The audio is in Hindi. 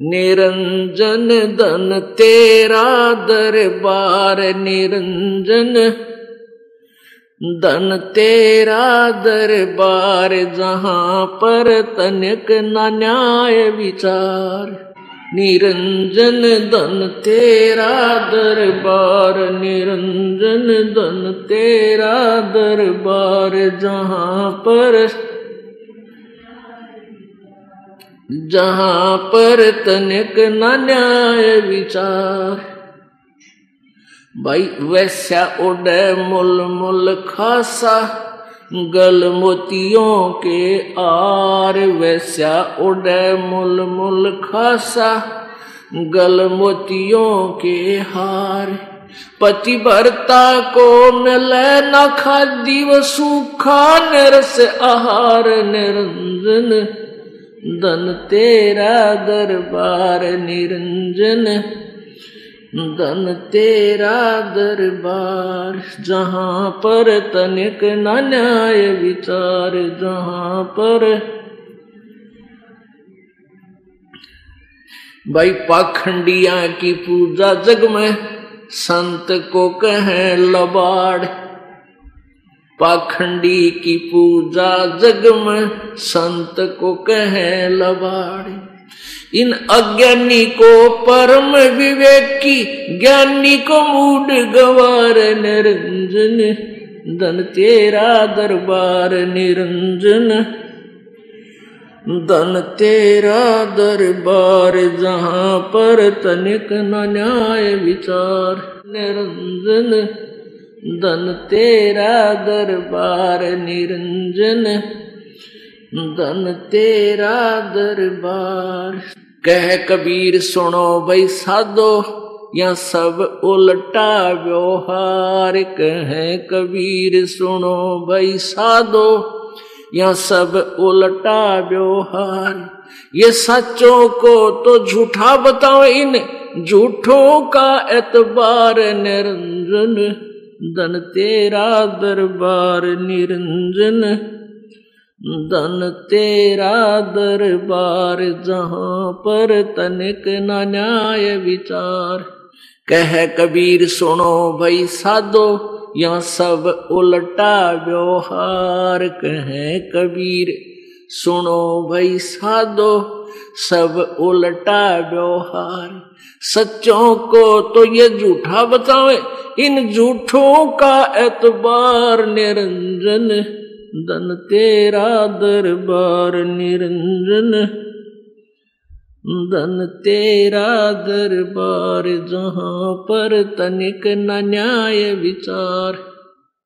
निरंजन धन तेरा दरबार निरंजन। धन तेरा दरबार जहाँ पर तनिक न न्याय विचार। निरंजन धन तेरा दरबार निरंजन। धन तेरा दरबार जहाँ पर जहाँ पर तनिक न न्याय विचार। भाई वैसा उड़े मुल मुल खासा गल मोतियों के आर। वैसा उड़े मुल मुल खासा गल मोतियों के हार। पति भरता को मिले न खादी व सूखा निरस आहार निरंजन। धन तेरा दरबार निरंजन, धन तेरा दरबार, जहाँ पर तनिक न न्याय विचार, जहाँ पर। भाई पाखंडिया की पूजा जग में, संत को कहें लबाड़। पाखंडी की पूजा जग में संत को कहे लबाड़ी। इन अज्ञानी को परम विवेकी, ज्ञानी को मूड गवार निरंजन, धन तेरा दरबार निरंजन। धन तेरा दरबार जहाँ पर तनिक न न्याय विचार निरंजन। धन तेरा दरबार निरंजन, धन तेरा दरबार। कह कबीर, सुनो भाई साधो, या सब उल्टा व्यवहार। कह कबीर, सुनो भाई साधो, या सब उल्टा व्यवहार। ये सच्चों को तो झूठा बताओ इन, झूठों का एतबार निरंजन। धन तेरा दरबार निरंजन धन तेरा दरबार जहाँ पर तनिक न न्याय विचार कह कबीर सुनो भाई साधो या सब उल्टा व्यवहार कह कबीर सुनो भाई साधो सब उल्टा व्यवहार सच्चों को तो ये झूठा बतावे इन झूठों का एतबार निरंजन, धन तेरा दरबार निरंजन। धन तेरा दरबार जहाँ पर तनिक न न्याय विचार।